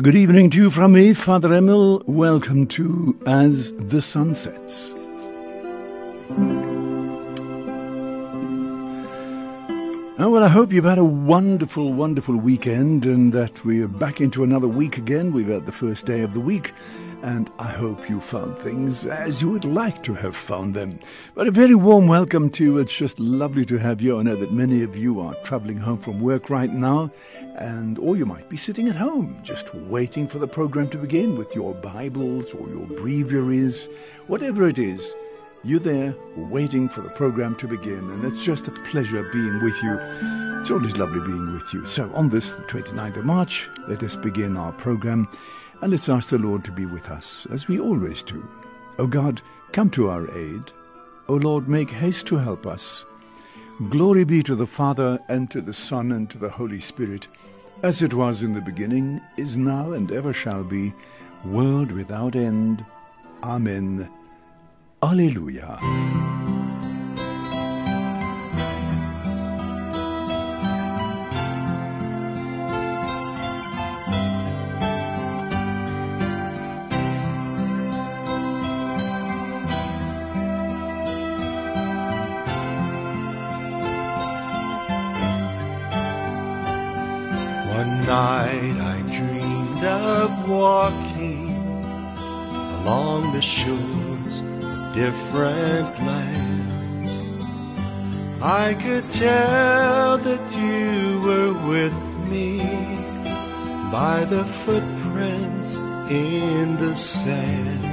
good evening to you from me, Father Emil. Welcome to As the Sun Sets. Hope you've had a wonderful, wonderful weekend and that we're back into another week again. We've had the first day of the week, and I hope you found things as you would like to have found them. But a very warm welcome to you. It's just lovely to have you. I know that many of you are traveling home from work right now and or you might be sitting at home just waiting for the program to begin with your Bibles or your breviaries, whatever it is. You're there waiting for the program to begin, and it's just a pleasure being with you. It's always lovely being with you. So, on this, the 29th of March, let us begin our program and let's ask the Lord to be with us, as we always do. O God, come to our aid. O Lord, make haste to help us. Glory be to the Father, and to the Son, and to the Holy Spirit as it was in the beginning, is now, and ever shall be, world without end. Amen. Alleluia. One night I dreamed of walking along the shores of different lands. I could tell that you were with me by the footprints in the sand.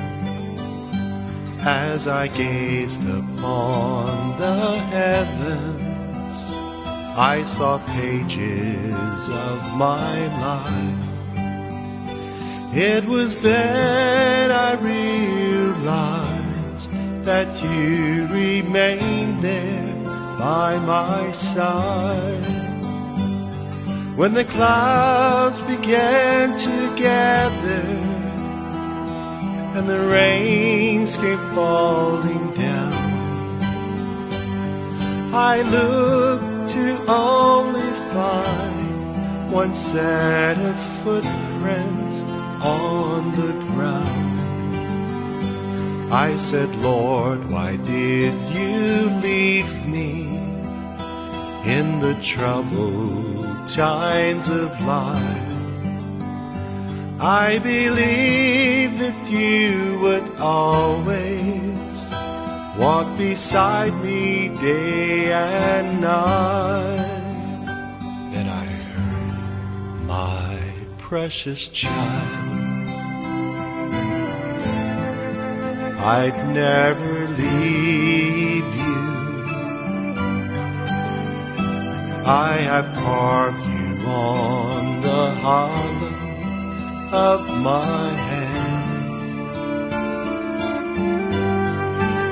As I gazed upon the heavens, I saw pages of my life. It was then I realized that you remained there by my side. When the clouds began to gather and the rains came falling down, I looked to only find one set of footprints on the ground. I said, Lord, why did you leave me in the troubled times of life? I believe that you would always walk beside me day and night. Then I heard my precious child. I'd never leave you. I have carved you on the hollow of my hand.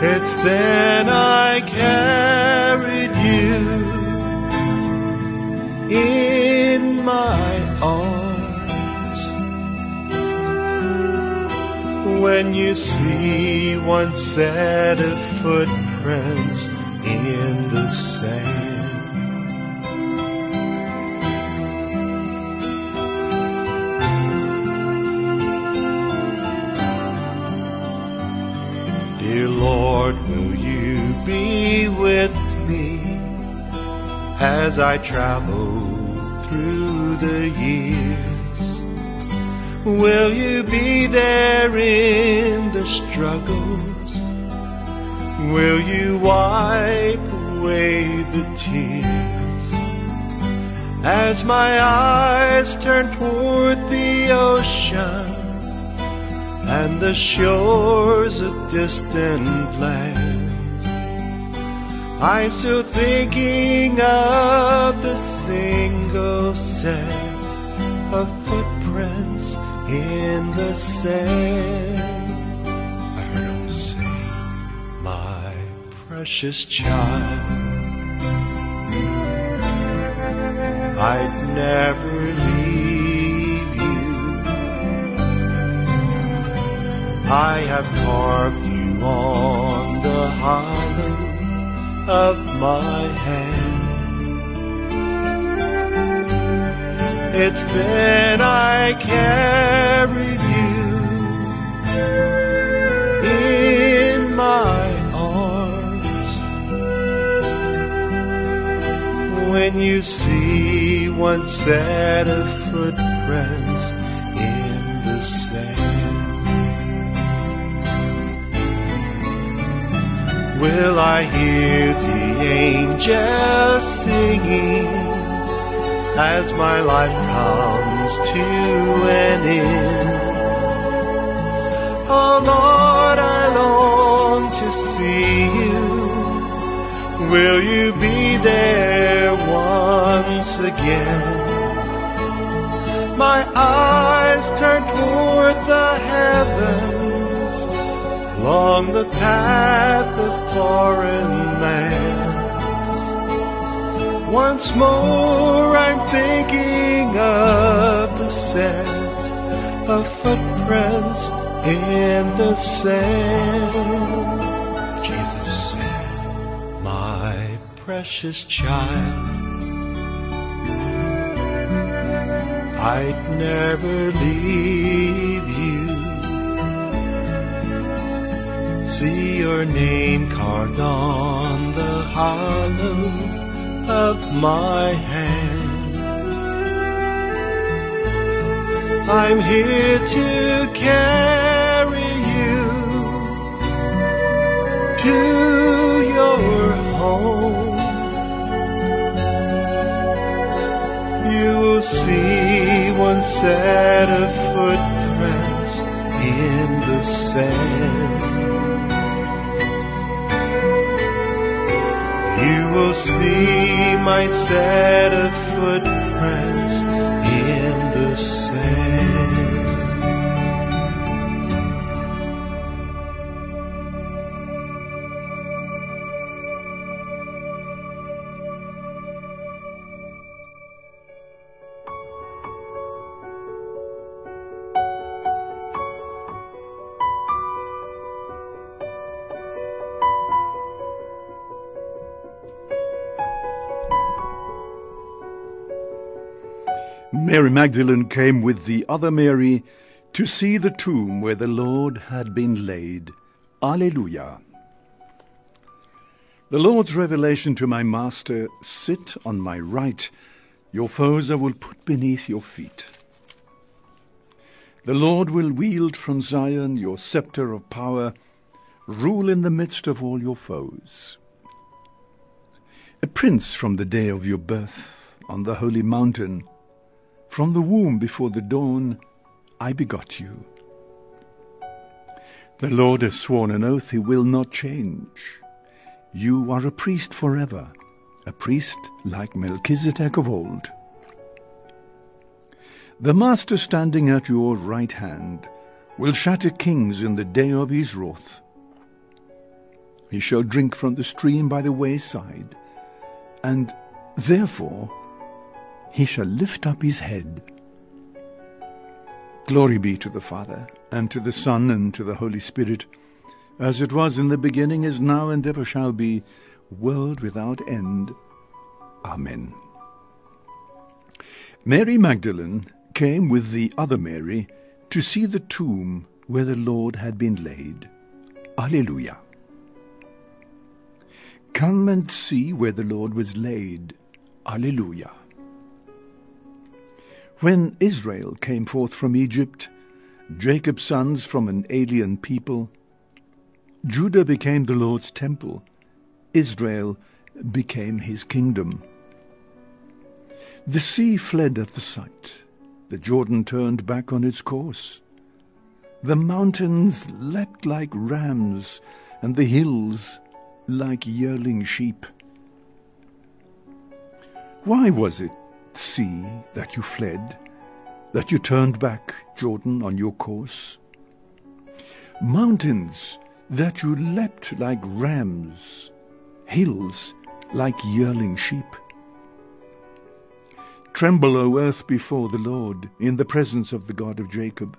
It's then I carried you in my arms. When you see one set of footprints in the sand. Dear Lord, will you be with me as I travel Will you be there in the struggles? Will you wipe away the tears? As my eyes turn toward the ocean and the shores of distant lands. I'm still thinking of the single set of footprints in the sand. I heard him say, My precious child, I'd never leave you. I have carved you on the hollow of my hand. It's then I carried you in my arms. When you see one set of footprints in the sand, will I hear the angels singing as my life comes to an end? Oh Lord, I long to see you. Will you be there once again? My eyes turn toward the heavens, along the path of foreign lands. Once more I'm thinking of the set of footprints in the sand. Jesus said, My precious child, I'd never leave you. See your name carved on the hollow of my hand. I'm here to carry you to your home. You will see one set of footprints in the sand. Will see my set of Mary Magdalene came with the other Mary to see the tomb where the Lord had been laid. Alleluia. The Lord's revelation to my master sit on my right, your foes I will put beneath your feet. The Lord will wield from Zion your scepter of power, rule in the midst of all your foes. A prince from the day of your birth on the holy mountain, from the womb before the dawn, I begot you. The Lord has sworn an oath he will not change. You are a priest forever, a priest like Melchizedek of old. The Master standing at your right hand will shatter kings in the day of his wrath. He shall drink from the stream by the wayside, and therefore he shall lift up his head. Glory be to the Father, and to the Son, and to the Holy Spirit, as it was in the beginning, is now, and ever shall be, world without end. Amen. Mary Magdalene came with the other Mary to see the tomb where the Lord had been laid. Alleluia. Come and see where the Lord was laid. Alleluia. When Israel came forth from Egypt, Jacob's sons from an alien people, Judah became the Lord's temple, Israel became his kingdom. The sea fled at the sight, the Jordan turned back on its course. The mountains leapt like rams, and the hills like yearling sheep. Why was it, sea, that you fled, that you turned back, Jordan, on your course? Mountains, that you leapt like rams, hills like yearling sheep. Tremble, O earth, before the Lord, in the presence of the God of Jacob,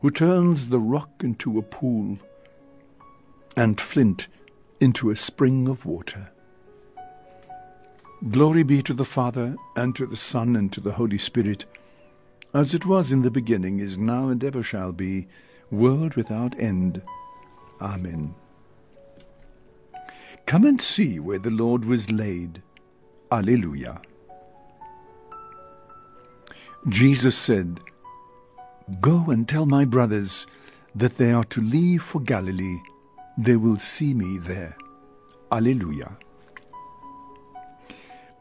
who turns the rock into a pool and flint into a spring of water. Glory be to the Father, and to the Son, and to the Holy Spirit, as it was in the beginning, is now, and ever shall be, world without end. Amen. Come and see where the Lord was laid. Alleluia. Jesus said, Go and tell my brothers that they are to leave for Galilee. They will see me there. Alleluia.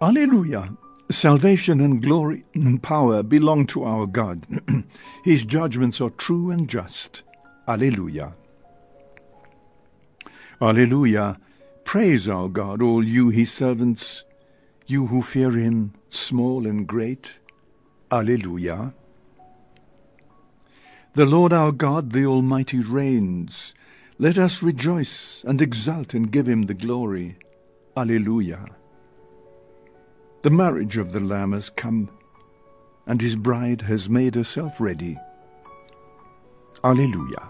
Alleluia. Salvation and glory and power belong to our God. His judgments are true and just. Alleluia. Alleluia. Praise our God, all you his servants, you who fear him, small and great. Alleluia. The Lord our God, the Almighty, reigns. Let us rejoice and exult and give him the glory. Alleluia. The marriage of the Lamb has come, and his bride has made herself ready. Alleluia.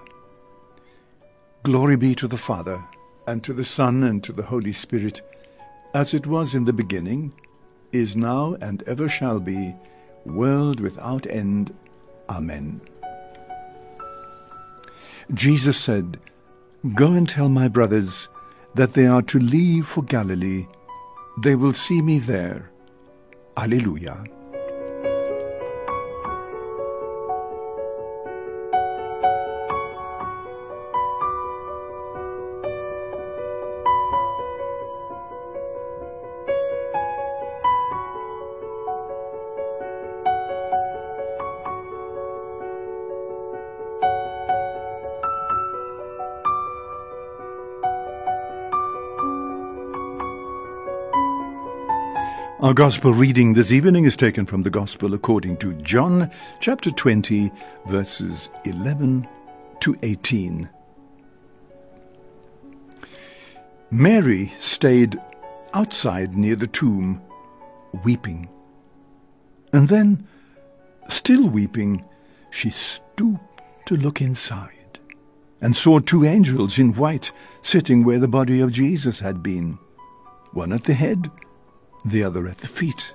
Glory be to the Father, and to the Son, and to the Holy Spirit, as it was in the beginning, is now, and ever shall be, world without end. Amen. Jesus said, Go and tell my brothers that they are to leave for Galilee. They will see me there. Alleluia. Our Gospel reading this evening is taken from the Gospel according to John, chapter 20, verses 11 to 18. Mary stayed outside near the tomb, weeping. And then, still weeping, she stooped to look inside and saw two angels in white sitting where the body of Jesus had been, one at the head the other at the feet.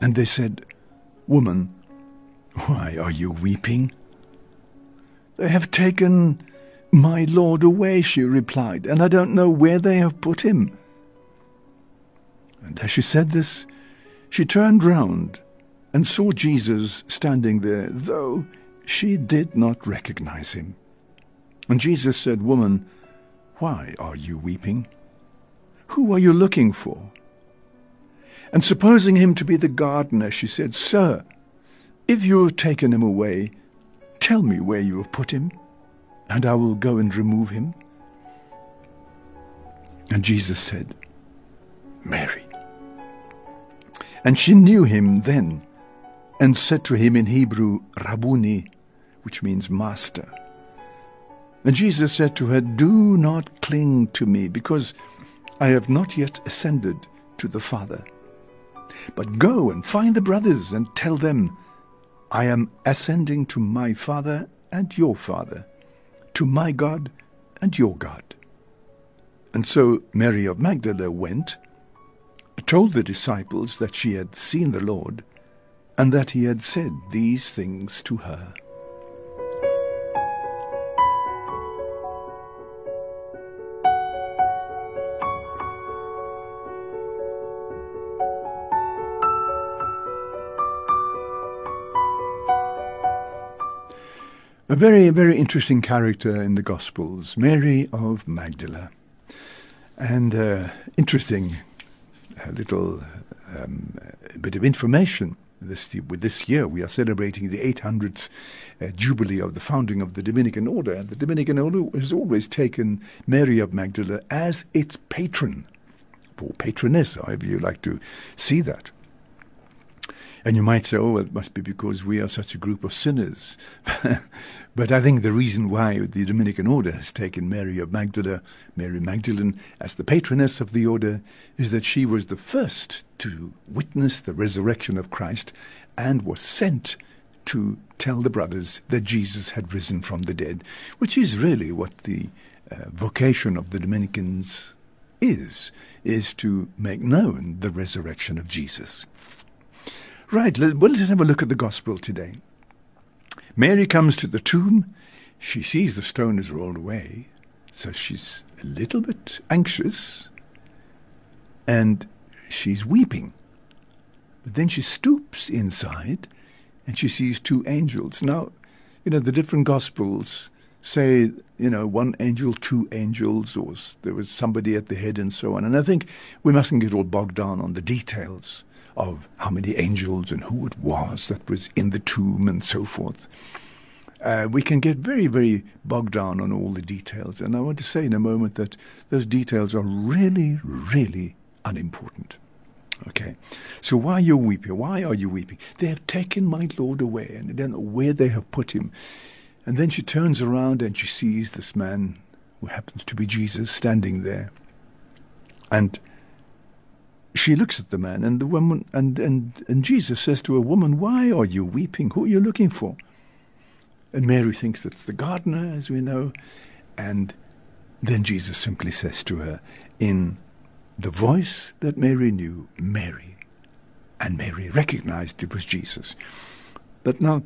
And they said, Woman, why are you weeping? They have taken my Lord away, she replied, and I don't know where they have put him. And as she said this, she turned round and saw Jesus standing there, though she did not recognize him. And Jesus said, Woman, why are you weeping? Who are you looking for? And supposing him to be the gardener, she said, Sir, if you have taken him away, tell me where you have put him, and I will go and remove him. And Jesus said, Mary. And she knew him then, and said to him in Hebrew, Rabboni, which means master. And Jesus said to her, Do not cling to me, because I have not yet ascended to the Father. But go and find the brothers and tell them, I am ascending to my Father and your Father, to my God and your God. And so Mary of Magdala went, told the disciples that she had seen the Lord, and that he had said these things to her. A very, very interesting character in the Gospels, Mary of Magdala. And uh, interesting uh, little um, bit of information. This, with this year, we are celebrating the 800th uh, jubilee of the founding of the Dominican Order. And the Dominican Order has always taken Mary of Magdala as its patron, or patroness, however you like to see that. And you might say, oh, well, it must be because we are such a group of sinners. but I think the reason why the Dominican order has taken Mary of Magdala, Mary Magdalene, as the patroness of the order is that she was the first to witness the resurrection of Christ and was sent to tell the brothers that Jesus had risen from the dead, which is really what the uh, vocation of the Dominicans is, is to make known the resurrection of Jesus. Right, let, well, let's have a look at the gospel today. Mary comes to the tomb. She sees the stone is rolled away, so she's a little bit anxious and she's weeping. But then she stoops inside and she sees two angels. Now, you know, the different gospels say, you know, one angel, two angels, or there was somebody at the head and so on. And I think we mustn't get all bogged down on the details of how many angels and who it was that was in the tomb and so forth. Uh, we can get very, very bogged down on all the details. And I want to say in a moment that those details are really, really unimportant. Okay. So why are you weeping? Why are you weeping? They have taken my Lord away, and know where they have put him. And then she turns around and she sees this man, who happens to be Jesus, standing there. And she looks at the man, and the woman, and, and, and Jesus says to a Woman, why are you weeping? Who are you looking for? And Mary thinks it's the gardener, as we know. And then Jesus simply says to her, in the voice that Mary knew, Mary. And Mary recognized it was Jesus. But now,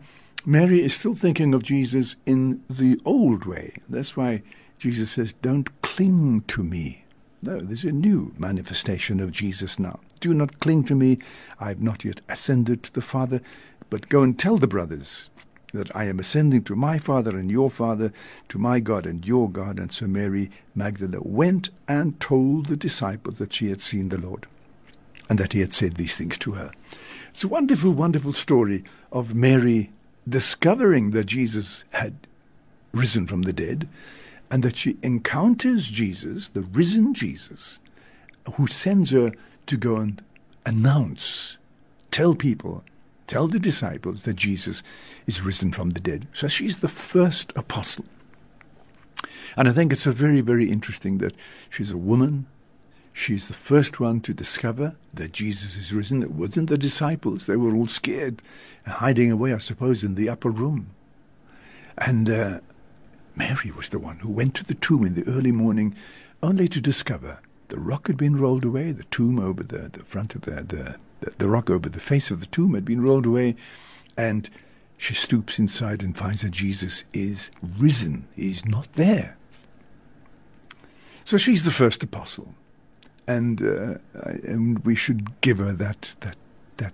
Mary is still thinking of Jesus in the old way. That's why Jesus says, Don't cling to me no, there's a new manifestation of Jesus now. Do not cling to me. I have not yet ascended to the Father, but go and tell the brothers that I am ascending to my Father and your Father, to my God and your God. And so Mary Magdalene went and told the disciples that she had seen the Lord and that he had said these things to her. It's a wonderful, wonderful story of Mary discovering that Jesus had risen from the dead and that she encounters Jesus, the risen Jesus, who sends her to go and announce, tell people, tell the disciples that Jesus is risen from the dead. So she's the first apostle. And I think it's very, very interesting that she's a woman. She's the first one to discover that Jesus is risen. It wasn't the disciples. They were all scared, hiding away, I suppose, in the upper room. And uh, Mary was the one who went to the tomb in the early morning only to discover the rock had been rolled away, the tomb over the, the front of the, the, the, the rock over the face of the tomb had been rolled away, and she stoops inside and finds that Jesus is risen. He's not there. So she's the first apostle, and uh, and we should give her that that that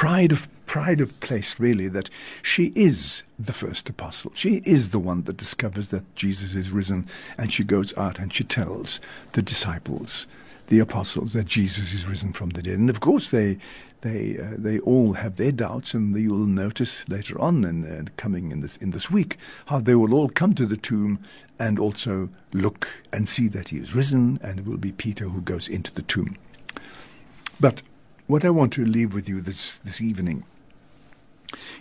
pride of pride of place, really, that she is the first apostle. She is the one that discovers that Jesus is risen, and she goes out and she tells the disciples, the apostles, that Jesus is risen from the dead. And of course, they they uh, they all have their doubts, and you will notice later on in coming in this in this week how they will all come to the tomb and also look and see that he is risen, and it will be Peter who goes into the tomb. But what I want to leave with you this this evening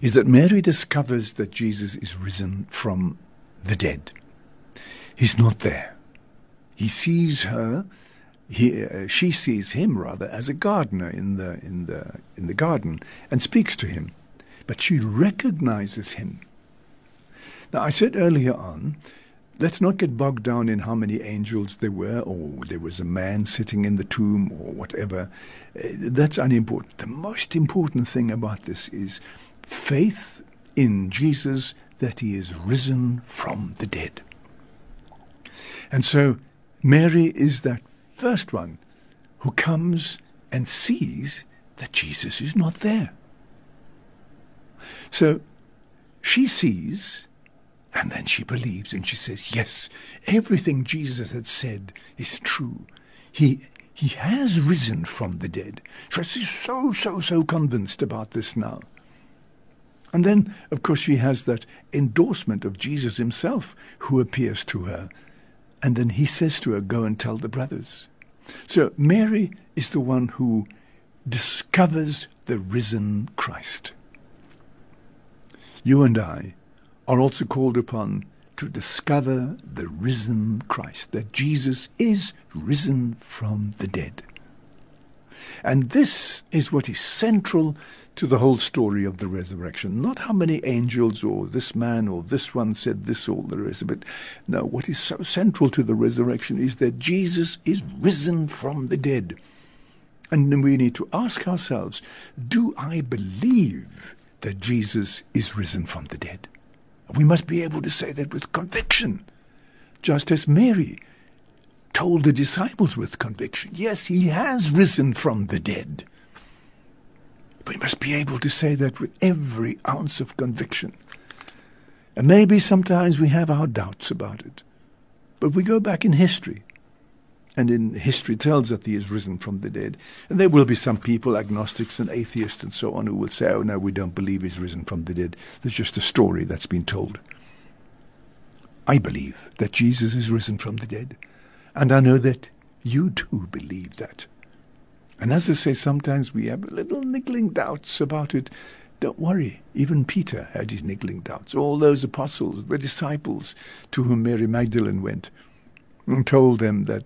is that Mary discovers that Jesus is risen from the dead. He's not there. He sees her. He, uh, she sees him rather as a gardener in the in the in the garden and speaks to him, but she recognizes him. Now I said earlier on, let's not get bogged down in how many angels there were, or there was a man sitting in the tomb, or whatever. Uh, that's unimportant. The most important thing about this is faith in Jesus that he is risen from the dead. And so Mary is that first one who comes and sees that Jesus is not there. So she sees and then she believes and she says, Yes, everything Jesus had said is true. He he has risen from the dead. She's so, so, so convinced about this now. And then, of course, she has that endorsement of Jesus himself who appears to her. And then he says to her, Go and tell the brothers. So Mary is the one who discovers the risen Christ. You and I are also called upon to discover the risen Christ, that Jesus is risen from the dead. And this is what is central to the whole story of the resurrection. Not how many angels or this man or this one said this or the rest of it. No, what is so central to the resurrection is that Jesus is risen from the dead. And we need to ask ourselves, do I believe that Jesus is risen from the dead? We must be able to say that with conviction, just as Mary told the disciples with conviction, yes, he has risen from the dead. We must be able to say that with every ounce of conviction. And maybe sometimes we have our doubts about it. But we go back in history and in history tells that he is risen from the dead. And there will be some people, agnostics and atheists and so on, who will say, oh no, we don't believe he's risen from the dead. There's just a story that's been told. I believe that Jesus is risen from the dead. And I know that you too believe that. And as I say, sometimes we have little niggling doubts about it. Don't worry, even Peter had his niggling doubts. All those apostles, the disciples to whom Mary Magdalene went and told them that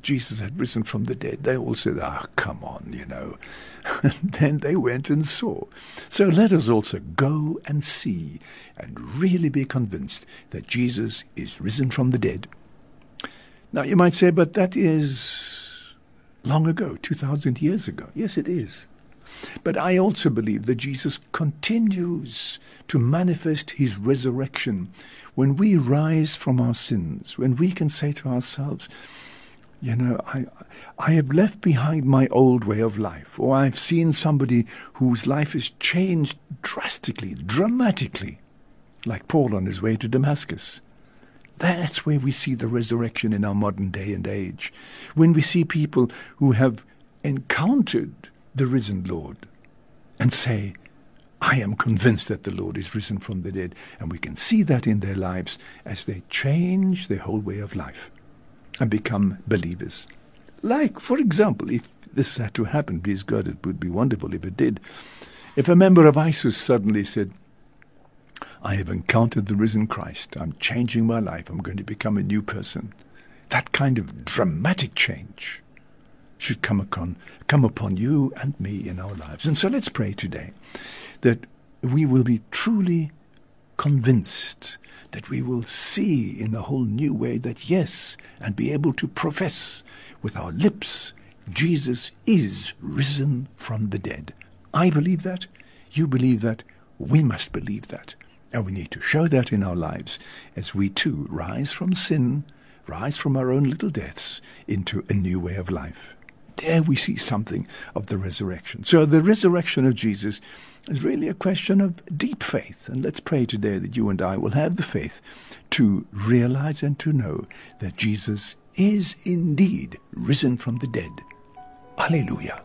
Jesus had risen from the dead, they all said, Ah, come on, you know. and then they went and saw. So let us also go and see and really be convinced that Jesus is risen from the dead. Now you might say, but that is long ago, 2,000 years ago. Yes, it is. But I also believe that Jesus continues to manifest his resurrection when we rise from our sins, when we can say to ourselves, you know, I, I have left behind my old way of life, or I've seen somebody whose life has changed drastically, dramatically, like Paul on his way to Damascus. That's where we see the resurrection in our modern day and age. When we see people who have encountered the risen Lord and say, I am convinced that the Lord is risen from the dead. And we can see that in their lives as they change their whole way of life and become believers. Like, for example, if this had to happen, please God, it would be wonderful if it did. If a member of ISIS suddenly said, I have encountered the risen Christ, I'm changing my life, I'm going to become a new person, that kind of dramatic change should come upon, come upon you and me in our lives. And so let's pray today that we will be truly convinced that we will see in a whole new way that yes, and be able to profess with our lips, Jesus is risen from the dead. I believe that. You believe that. We must believe that. And we need to show that in our lives as we too rise from sin, rise from our own little deaths into a new way of life. There we see something of the resurrection. So the resurrection of Jesus is really a question of deep faith. And let's pray today that you and I will have the faith to realize and to know that Jesus is indeed risen from the dead. Alleluia.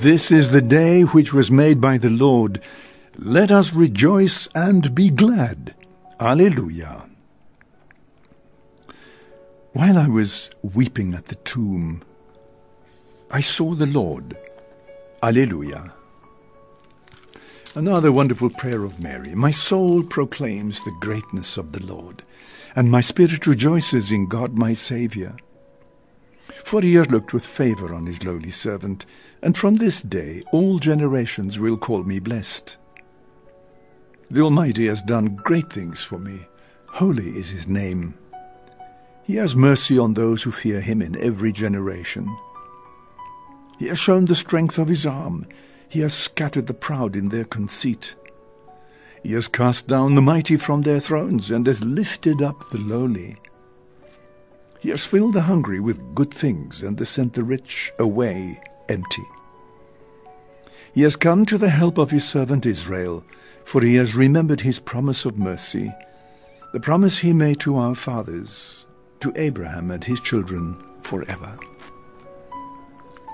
This is the day which was made by the Lord. Let us rejoice and be glad. Alleluia. While I was weeping at the tomb, I saw the Lord. Alleluia. Another wonderful prayer of Mary. My soul proclaims the greatness of the Lord, and my spirit rejoices in God my Saviour for he has looked with favour on his lowly servant, and from this day all generations will call me blessed. The Almighty has done great things for me. Holy is his name. He has mercy on those who fear him in every generation. He has shown the strength of his arm. He has scattered the proud in their conceit. He has cast down the mighty from their thrones and has lifted up the lowly. He has filled the hungry with good things and has sent the rich away empty. He has come to the help of his servant Israel, for he has remembered his promise of mercy, the promise he made to our fathers, to Abraham and his children forever.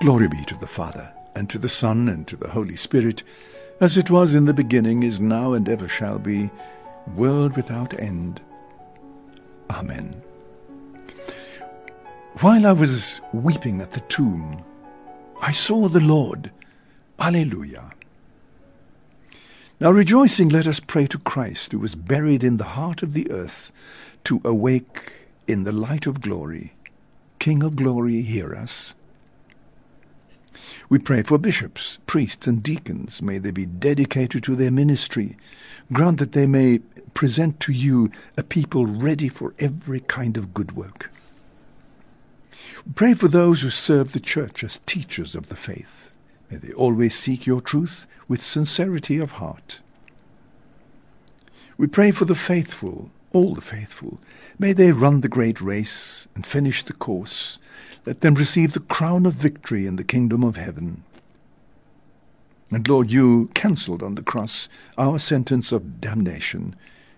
Glory be to the Father, and to the Son, and to the Holy Spirit, as it was in the beginning, is now, and ever shall be, world without end. Amen. While I was weeping at the tomb, I saw the Lord. Alleluia. Now rejoicing, let us pray to Christ, who was buried in the heart of the earth, to awake in the light of glory. King of glory, hear us. We pray for bishops, priests, and deacons. May they be dedicated to their ministry. Grant that they may present to you a people ready for every kind of good work. Pray for those who serve the church as teachers of the faith. May they always seek your truth with sincerity of heart. We pray for the faithful, all the faithful. May they run the great race and finish the course. Let them receive the crown of victory in the kingdom of heaven. And Lord, you cancelled on the cross our sentence of damnation.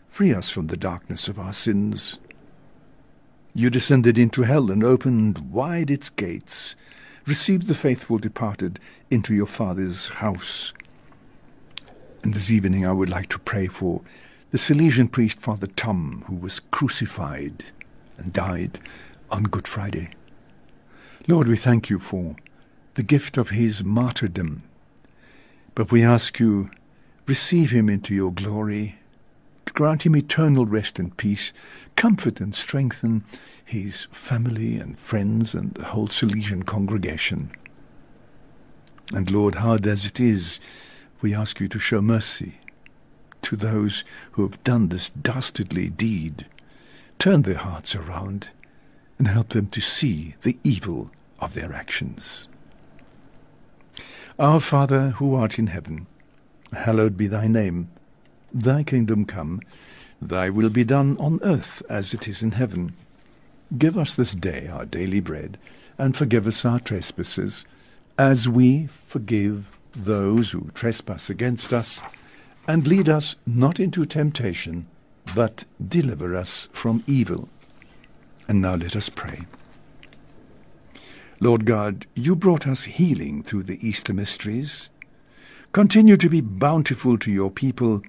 Free us from the darkness of our sins. You descended into hell and opened wide its gates. Receive the faithful departed into your Father's house. And this evening I would like to pray for the Salesian priest Father Tom, who was crucified and died on Good Friday. Lord, we thank you for the gift of his martyrdom. But we ask you, receive him into your glory, grant him eternal rest and peace, comfort and strengthen his family and friends and the whole Salesian congregation. And Lord, hard as it is, we ask you to show mercy to those who have done this dastardly deed. Turn their hearts around and help them to see the evil of their actions. Our Father, who art in heaven, hallowed be thy name. Thy kingdom come, thy will be done on earth as it is in heaven. Give us this day our daily bread, and forgive us our trespasses, as we forgive those who trespass against us, and lead us not into temptation, but deliver us from evil. And now let us pray. Lord God, you brought us healing through the Easter mysteries. Continue to be bountiful to your people.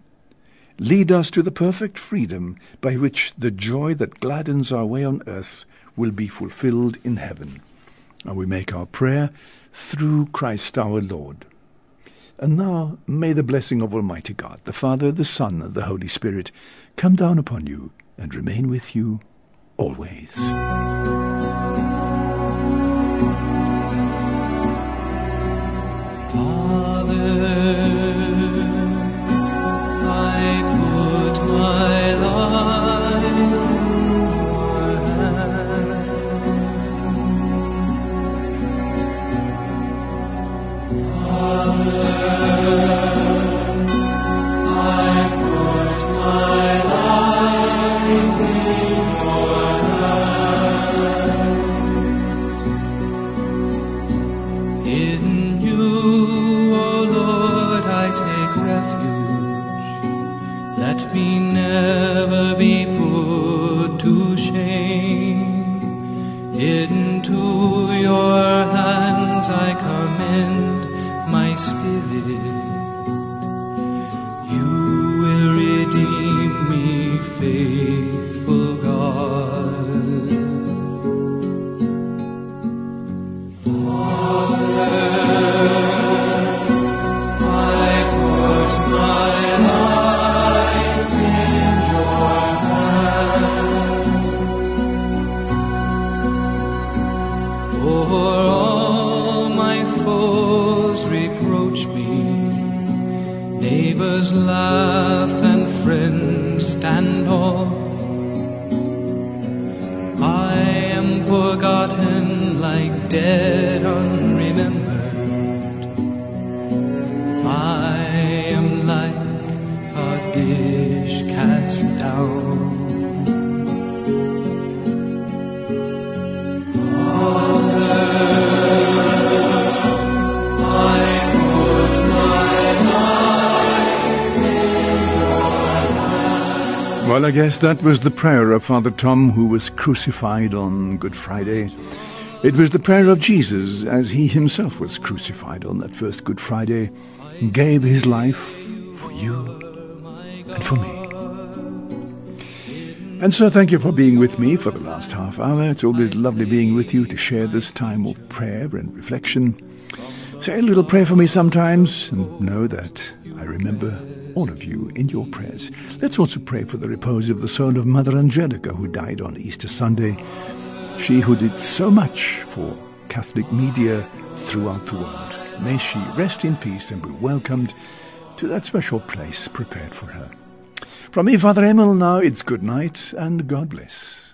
Lead us to the perfect freedom by which the joy that gladdens our way on earth will be fulfilled in heaven. And we make our prayer through Christ our Lord. And now may the blessing of Almighty God, the Father, the Son, and the Holy Spirit come down upon you and remain with you always. commend my spirit. You will redeem me, faith. Well, I guess that was the prayer of Father Tom, who was crucified on Good Friday. It was the prayer of Jesus as he himself was crucified on that first Good Friday gave his life for you and for me. And so thank you for being with me for the last half hour. It's always lovely being with you to share this time of prayer and reflection. Say a little prayer for me sometimes and know that I remember all of you in your prayers. Let's also pray for the repose of the soul of Mother Angelica, who died on Easter Sunday. She who did so much for Catholic media throughout the world. May she rest in peace and be welcomed to that special place prepared for her. From me, Father Emil, now it's good night and God bless.